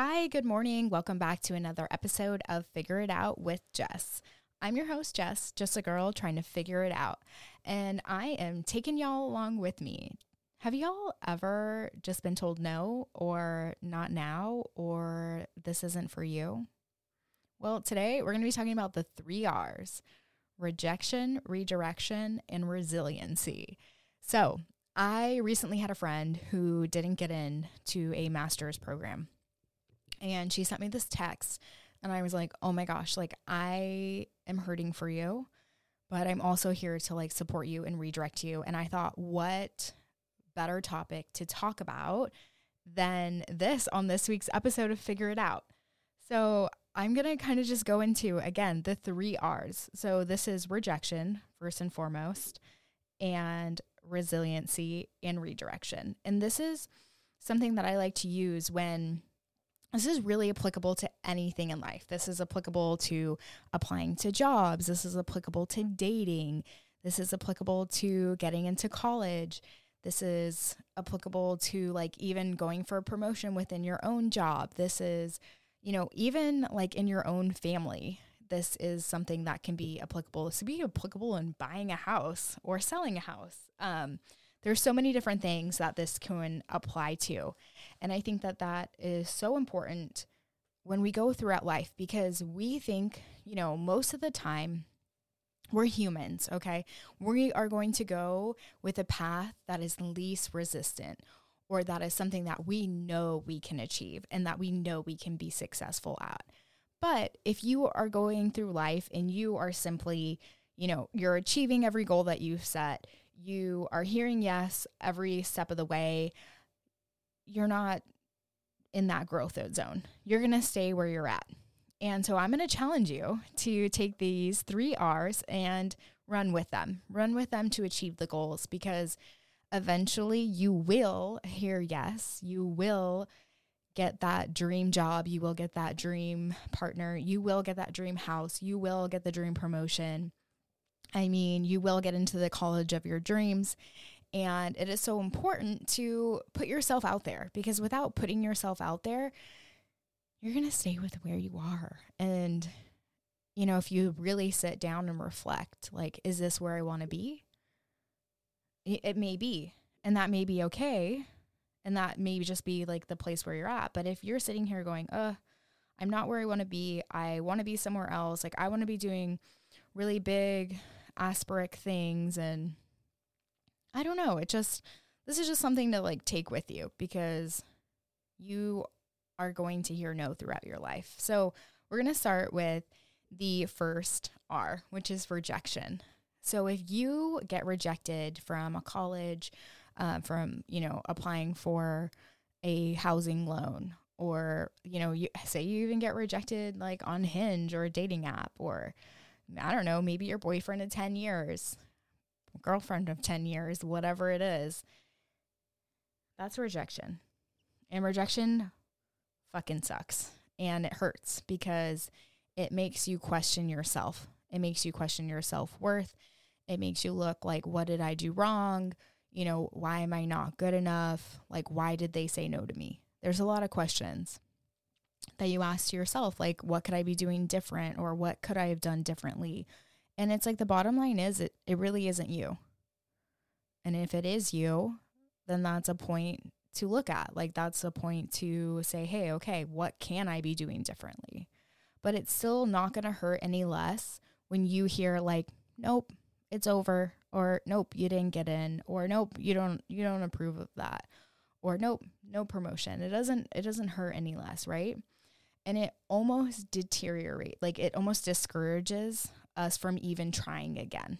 Hi, good morning. Welcome back to another episode of Figure It Out with Jess. I'm your host, Jess, just a girl trying to figure it out. And I am taking y'all along with me. Have y'all ever just been told no, or not now, or this isn't for you? Well, today we're going to be talking about the three R's rejection, redirection, and resiliency. So, I recently had a friend who didn't get in to a master's program and she sent me this text and I was like, "Oh my gosh, like I am hurting for you, but I'm also here to like support you and redirect you." And I thought, "What better topic to talk about than this on this week's episode of Figure It Out?" So, I'm going to kind of just go into again the 3 R's. So, this is rejection first and foremost and resiliency and redirection. And this is something that I like to use when this is really applicable to anything in life. This is applicable to applying to jobs. This is applicable to dating. This is applicable to getting into college. This is applicable to like even going for a promotion within your own job. This is, you know, even like in your own family. This is something that can be applicable. This could be applicable in buying a house or selling a house. Um, there's so many different things that this can apply to. And I think that that is so important when we go throughout life because we think, you know, most of the time we're humans, okay? We are going to go with a path that is least resistant or that is something that we know we can achieve and that we know we can be successful at. But if you are going through life and you are simply, you know, you're achieving every goal that you've set, you are hearing yes every step of the way, you're not in that growth zone. You're going to stay where you're at. And so I'm going to challenge you to take these three R's and run with them. Run with them to achieve the goals because eventually you will hear yes. You will get that dream job. You will get that dream partner. You will get that dream house. You will get the dream promotion. I mean, you will get into the college of your dreams. And it is so important to put yourself out there because without putting yourself out there, you're going to stay with where you are. And, you know, if you really sit down and reflect, like, is this where I want to be? It, may be. And that may be okay. And that may just be like the place where you're at. But if you're sitting here going, uh, I'm not where I want to be, I want to be somewhere else, like, I want to be doing really big, asperic things and I don't know, it just this is just something to like take with you because you are going to hear no throughout your life. So, we're going to start with the first R, which is rejection. So, if you get rejected from a college, uh, from, you know, applying for a housing loan, or, you know, you say you even get rejected like on Hinge or a dating app, or I don't know, maybe your boyfriend of 10 years, girlfriend of 10 years, whatever it is. That's rejection. And rejection fucking sucks. And it hurts because it makes you question yourself. It makes you question your self worth. It makes you look like, what did I do wrong? You know, why am I not good enough? Like, why did they say no to me? There's a lot of questions that you ask yourself, like, what could I be doing different or what could I have done differently? And it's like the bottom line is it, it really isn't you. And if it is you, then that's a point to look at. Like, that's a point to say, hey, okay, what can I be doing differently? But it's still not going to hurt any less when you hear, like, nope, it's over, or nope, you didn't get in, or nope, you don't, you don't approve of that, or nope, no promotion. It doesn't, it doesn't hurt any less, right? And it almost deteriorate like it almost discourages us from even trying again.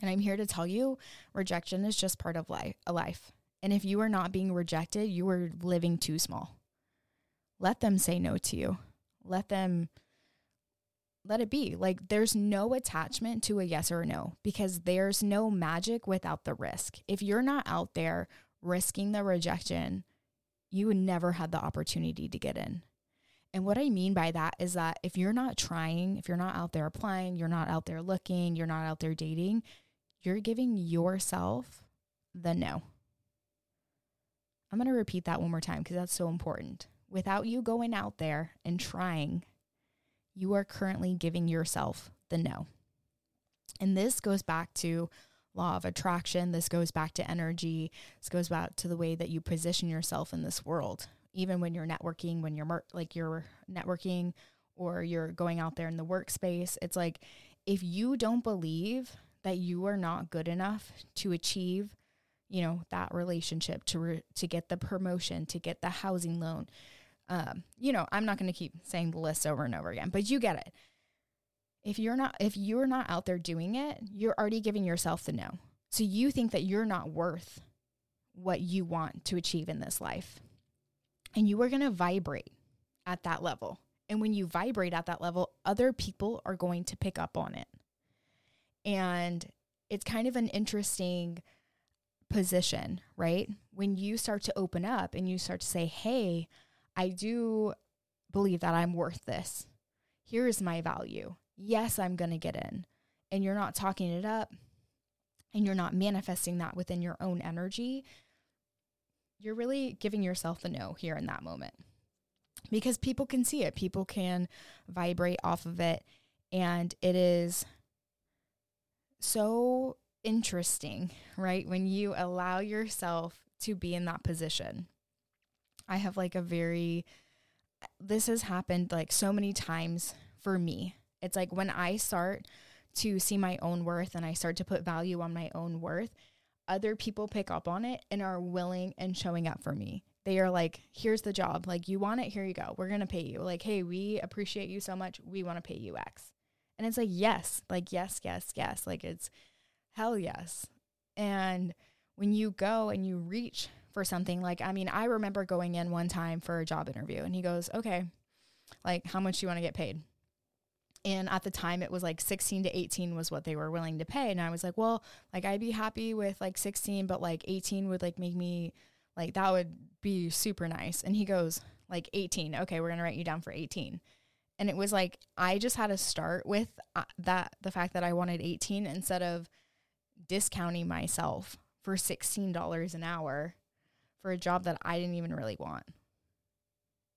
And i'm here to tell you rejection is just part of life a life. And if you are not being rejected you are living too small. Let them say no to you. Let them let it be. Like there's no attachment to a yes or a no because there's no magic without the risk. If you're not out there risking the rejection you would never had the opportunity to get in and what I mean by that is that if you're not trying, if you're not out there applying, you're not out there looking, you're not out there dating, you're giving yourself the no. I'm going to repeat that one more time because that's so important. without you going out there and trying, you are currently giving yourself the no. And this goes back to law of attraction. This goes back to energy. This goes back to the way that you position yourself in this world. Even when you're networking, when you're mer- like you're networking or you're going out there in the workspace, it's like if you don't believe that you are not good enough to achieve, you know, that relationship, to re- to get the promotion, to get the housing loan, um, you know, I'm not going to keep saying the list over and over again, but you get it if you're not if you're not out there doing it, you're already giving yourself the no. So you think that you're not worth what you want to achieve in this life. And you are going to vibrate at that level. And when you vibrate at that level, other people are going to pick up on it. And it's kind of an interesting position, right? When you start to open up and you start to say, hey, I do believe that I'm worth this. Here is my value yes, I'm going to get in. And you're not talking it up and you're not manifesting that within your own energy, you're really giving yourself the no here in that moment. Because people can see it, people can vibrate off of it. And it is so interesting, right? When you allow yourself to be in that position. I have like a very, this has happened like so many times for me it's like when I start to see my own worth and I start to put value on my own worth, other people pick up on it and are willing and showing up for me. They are like, here's the job. Like, you want it? Here you go. We're going to pay you. Like, hey, we appreciate you so much. We want to pay you X. And it's like, yes, like, yes, yes, yes. Like, it's hell yes. And when you go and you reach for something, like, I mean, I remember going in one time for a job interview and he goes, okay, like, how much do you want to get paid? And at the time it was like 16 to 18 was what they were willing to pay. And i was like well like i'd be happy with like 16 but like 18 would like make me like that would be super nice. And he goes like 18 okay we're going to write you down for 18 and it was like i just had to start with uh, that the fact that i wanted 18 instead of discounting myself for $16 an hour for a job that i didn't even really want.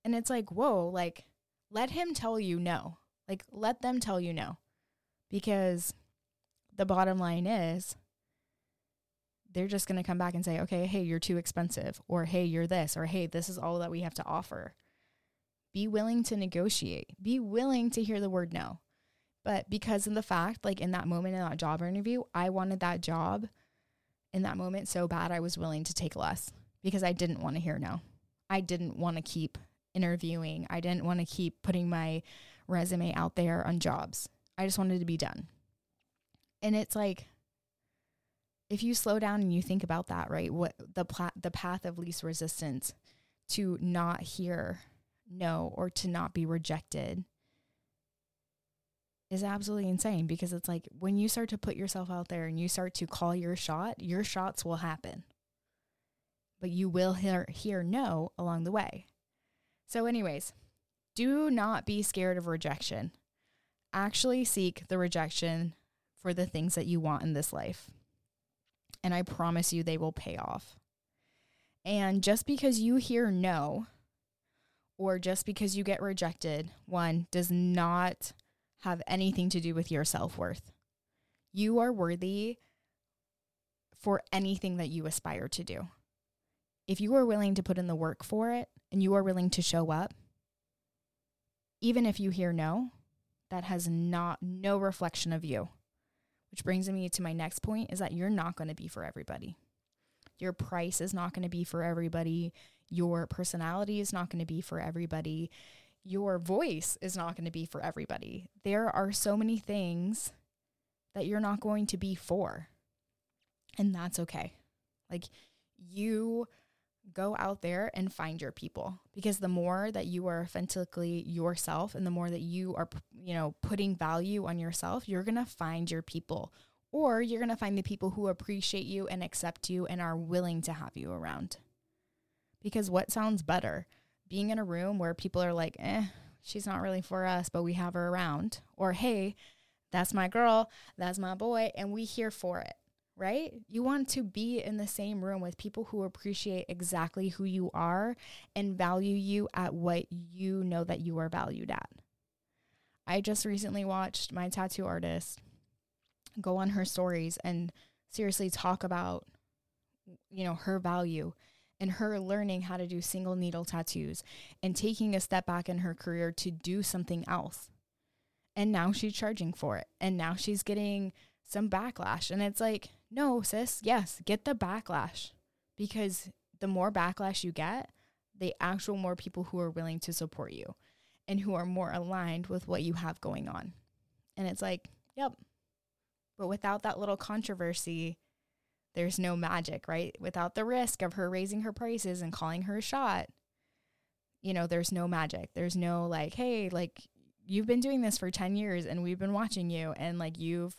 And it's like whoa like let him tell you no like, let them tell you no. Because the bottom line is, they're just going to come back and say, okay, hey, you're too expensive, or hey, you're this, or hey, this is all that we have to offer. Be willing to negotiate, be willing to hear the word no. But because of the fact, like in that moment in that job interview, I wanted that job in that moment so bad, I was willing to take less because I didn't want to hear no. I didn't want to keep interviewing. I didn't want to keep putting my resume out there on jobs. I just wanted to be done. And it's like if you slow down and you think about that, right? What the pla- the path of least resistance to not hear no or to not be rejected is absolutely insane because it's like when you start to put yourself out there and you start to call your shot, your shots will happen. But you will hear hear no along the way. So anyways, do not be scared of rejection. Actually seek the rejection for the things that you want in this life. And I promise you they will pay off. And just because you hear no, or just because you get rejected, one does not have anything to do with your self worth. You are worthy for anything that you aspire to do. If you are willing to put in the work for it and you are willing to show up, even if you hear no, that has not no reflection of you. Which brings me to my next point is that you're not going to be for everybody. Your price is not going to be for everybody. Your personality is not going to be for everybody. Your voice is not going to be for everybody. There are so many things that you're not going to be for. And that's okay. Like you go out there and find your people. Because the more that you are authentically yourself and the more that you are you know putting value on yourself you're going to find your people. Or you're going to find the people who appreciate you and accept you and are willing to have you around. Because what sounds better? Being in a room where people are like eh she's not really for us but we have her around. Or hey that's my girl that's my boy and we here for it right? You want to be in the same room with people who appreciate exactly who you are and value you at what you know that you are valued at. I just recently watched my tattoo artist go on her stories and seriously talk about you know her value and her learning how to do single needle tattoos and taking a step back in her career to do something else. And now she's charging for it. And now she's getting some backlash. And it's like, no, sis, yes, get the backlash because the more backlash you get, the actual more people who are willing to support you and who are more aligned with what you have going on. And it's like, yep. But without that little controversy, there's no magic, right? Without the risk of her raising her prices and calling her a shot, you know, there's no magic. There's no like, hey, like you've been doing this for 10 years and we've been watching you and like you've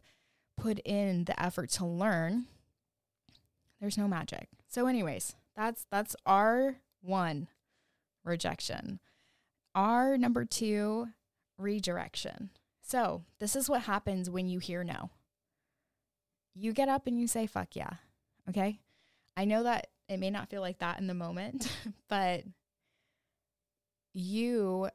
put in the effort to learn, there's no magic. So anyways, that's that's our one rejection. Our number 2 redirection. So, this is what happens when you hear no. You get up and you say fuck yeah. Okay? I know that it may not feel like that in the moment, but you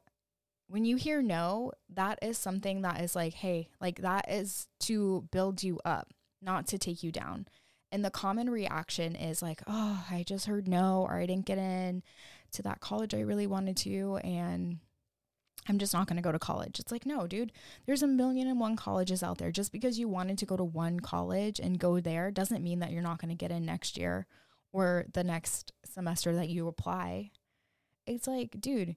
when you hear no, that is something that is like, hey, like that is to build you up, not to take you down. And the common reaction is like, oh, I just heard no, or I didn't get in to that college I really wanted to. And I'm just not going to go to college. It's like, no, dude, there's a million and one colleges out there. Just because you wanted to go to one college and go there doesn't mean that you're not going to get in next year or the next semester that you apply. It's like, dude,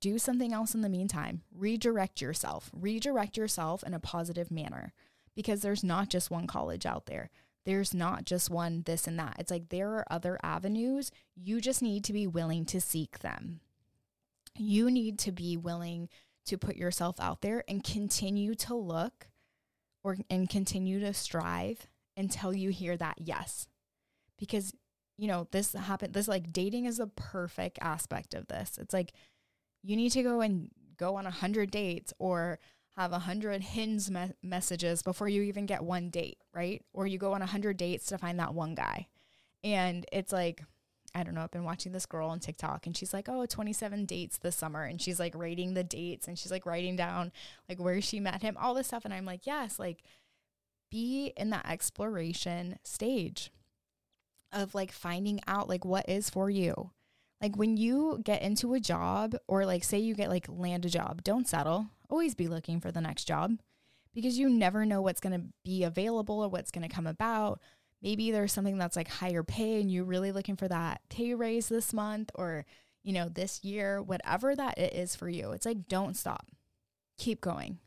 do something else in the meantime. Redirect yourself. Redirect yourself in a positive manner because there's not just one college out there. There's not just one this and that. It's like there are other avenues. You just need to be willing to seek them. You need to be willing to put yourself out there and continue to look or and continue to strive until you hear that yes. Because you know, this happened this like dating is a perfect aspect of this. It's like you need to go and go on a hundred dates or have a hundred hinge me- messages before you even get one date, right? Or you go on a hundred dates to find that one guy. And it's like, I don't know, I've been watching this girl on TikTok and she's like, oh, 27 dates this summer. And she's like rating the dates and she's like writing down like where she met him, all this stuff. And I'm like, yes, like be in that exploration stage of like finding out like what is for you. Like when you get into a job or like say you get like land a job, don't settle. Always be looking for the next job because you never know what's going to be available or what's going to come about. Maybe there's something that's like higher pay and you're really looking for that pay raise this month or, you know, this year, whatever that it is for you. It's like, don't stop. Keep going.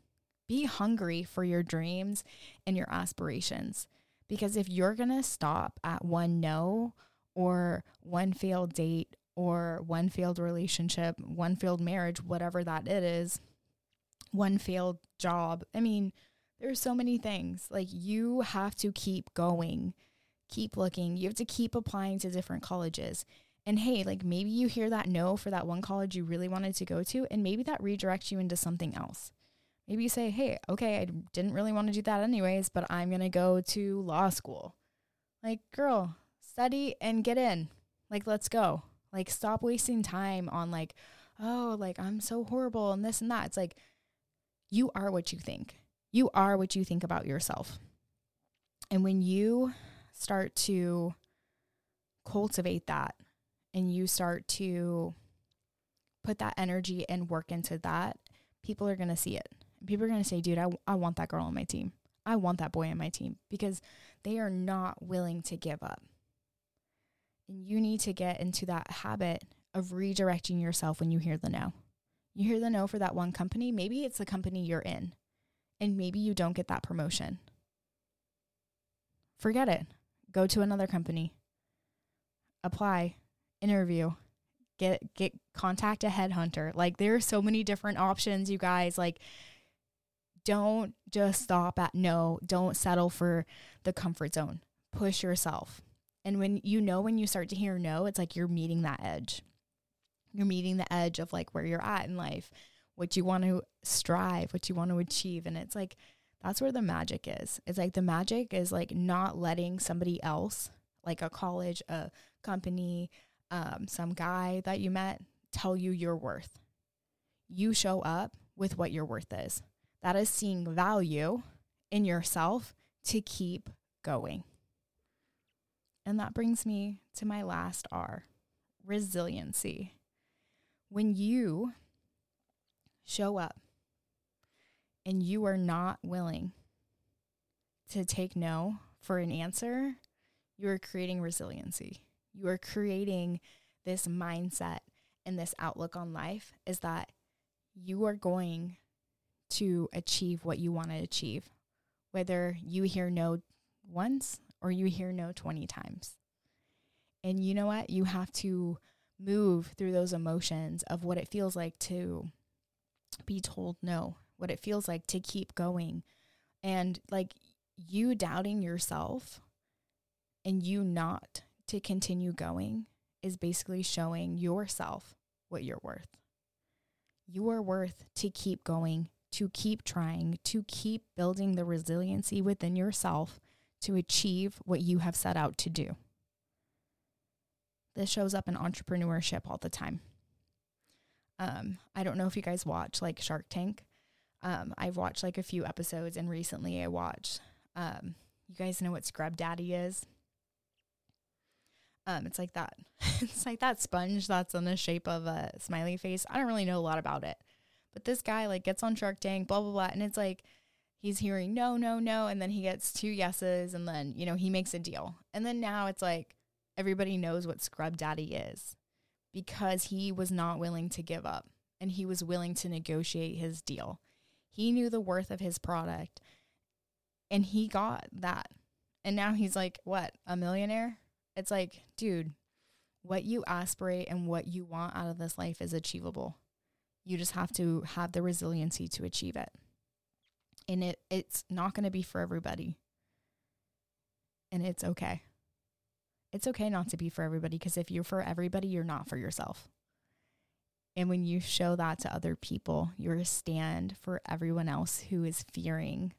Be hungry for your dreams and your aspirations. Because if you're going to stop at one no or one failed date or one failed relationship, one failed marriage, whatever that it is, one failed job. I mean, there's so many things. Like you have to keep going, keep looking. You have to keep applying to different colleges. And hey, like maybe you hear that no for that one college you really wanted to go to, and maybe that redirects you into something else. Maybe you say, hey, okay, I didn't really want to do that anyways, but I'm going to go to law school. Like, girl, study and get in. Like, let's go. Like, stop wasting time on, like, oh, like, I'm so horrible and this and that. It's like, you are what you think. You are what you think about yourself. And when you start to cultivate that and you start to put that energy and work into that, people are going to see it. People are going to say, dude, I, I want that girl on my team. I want that boy on my team because they are not willing to give up. And you need to get into that habit of redirecting yourself when you hear the no. You hear the no for that one company, maybe it's the company you're in, and maybe you don't get that promotion. Forget it. Go to another company. Apply, interview, get get contact a headhunter. Like there are so many different options, you guys. Like don't just stop at no. Don't settle for the comfort zone. Push yourself. And when you know when you start to hear no, it's like you're meeting that edge. You're meeting the edge of like where you're at in life, what you want to strive, what you want to achieve. And it's like That's where the magic is. It's like the magic is like not letting somebody else, like a college, a company, um, some guy that you met, tell you your worth. You show up with what your worth is. That is seeing value in yourself to keep going. And that brings me to my last R resiliency. When you show up and you are not willing to take no for an answer, you are creating resiliency. You are creating this mindset and this outlook on life is that you are going to achieve what you want to achieve, whether you hear no once or you hear no 20 times. And you know what? You have to move through those emotions of what it feels like to be told no, what it feels like to keep going. And like you doubting yourself and you not to continue going is basically showing yourself what you're worth. You are worth to keep going, to keep trying, to keep building the resiliency within yourself to achieve what you have set out to do. This shows up in entrepreneurship all the time. Um, I don't know if you guys watch like Shark Tank. Um, I've watched like a few episodes, and recently I watched. Um, you guys know what Scrub Daddy is? Um, it's like that. it's like that sponge that's in the shape of a smiley face. I don't really know a lot about it, but this guy like gets on Shark Tank, blah blah blah, and it's like he's hearing no, no, no, and then he gets two yeses, and then you know he makes a deal, and then now it's like everybody knows what Scrub Daddy is because he was not willing to give up and he was willing to negotiate his deal. He knew the worth of his product and he got that. And now he's like, what, a millionaire? It's like, dude, what you aspirate and what you want out of this life is achievable. You just have to have the resiliency to achieve it. And it it's not going to be for everybody. And it's okay. It's okay not to be for everybody because if you're for everybody, you're not for yourself. And when you show that to other people, you're a stand for everyone else who is fearing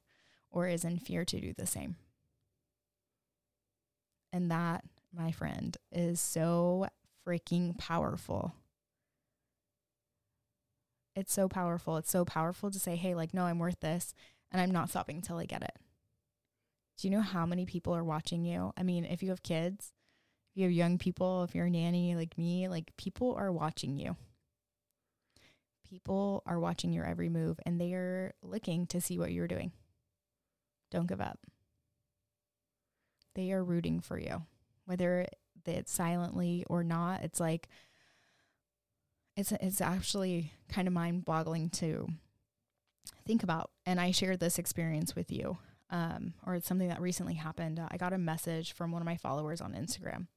or is in fear to do the same. And that, my friend, is so freaking powerful. It's so powerful. It's so powerful to say, hey, like, no, I'm worth this and I'm not stopping until I get it. Do you know how many people are watching you? I mean, if you have kids, if you have young people, if you're a nanny like me, like people are watching you. People are watching your every move and they are looking to see what you're doing. Don't give up. They are rooting for you, whether it's silently or not. It's like, it's, it's actually kind of mind boggling to think about. And I shared this experience with you, um, or it's something that recently happened. Uh, I got a message from one of my followers on Instagram.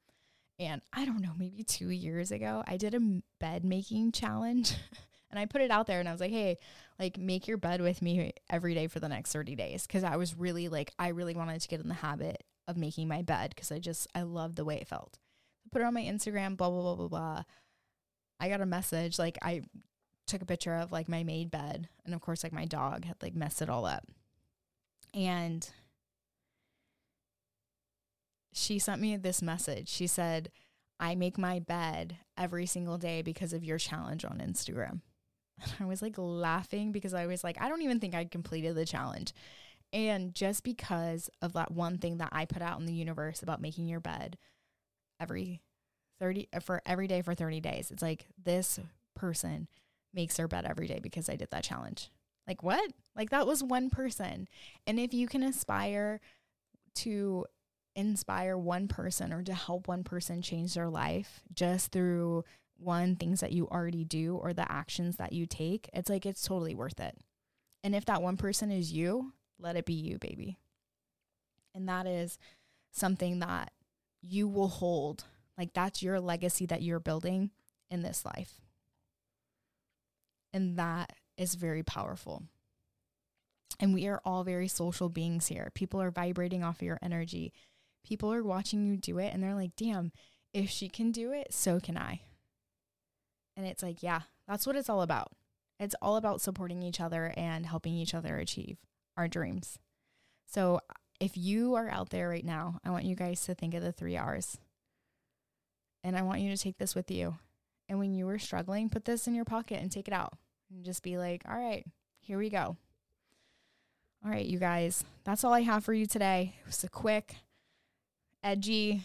And I don't know, maybe two years ago, I did a bed making challenge. and I put it out there and I was like, hey, like make your bed with me every day for the next 30 days. Cause I was really like, I really wanted to get in the habit of making my bed because I just, I loved the way it felt. I put it on my Instagram, blah, blah, blah, blah, blah. I got a message. Like I took a picture of like my made bed. And of course, like my dog had like messed it all up. And she sent me this message. She said, I make my bed every single day because of your challenge on Instagram. I was like laughing because I was like, I don't even think I completed the challenge. And just because of that one thing that I put out in the universe about making your bed every 30 uh, for every day for 30 days, it's like this person makes their bed every day because I did that challenge. Like what? Like that was one person. And if you can aspire to inspire one person or to help one person change their life just through one things that you already do or the actions that you take, it's like it's totally worth it. And if that one person is you, let it be you, baby. And that is something that you will hold. Like that's your legacy that you're building in this life. And that is very powerful. And we are all very social beings here. People are vibrating off of your energy. People are watching you do it and they're like, damn, if she can do it, so can I. And it's like, yeah, that's what it's all about. It's all about supporting each other and helping each other achieve our dreams. So if you are out there right now, I want you guys to think of the three R's. And I want you to take this with you. And when you were struggling, put this in your pocket and take it out and just be like, all right, here we go. All right, you guys, that's all I have for you today. It was a quick, edgy,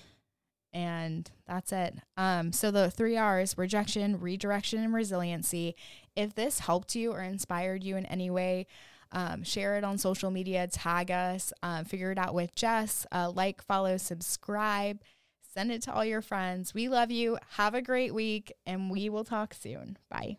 and that's it. Um, so the three R's rejection, redirection, and resiliency. If this helped you or inspired you in any way, um, share it on social media, tag us, um, figure it out with Jess, uh, like, follow, subscribe, send it to all your friends. We love you. Have a great week, and we will talk soon. Bye.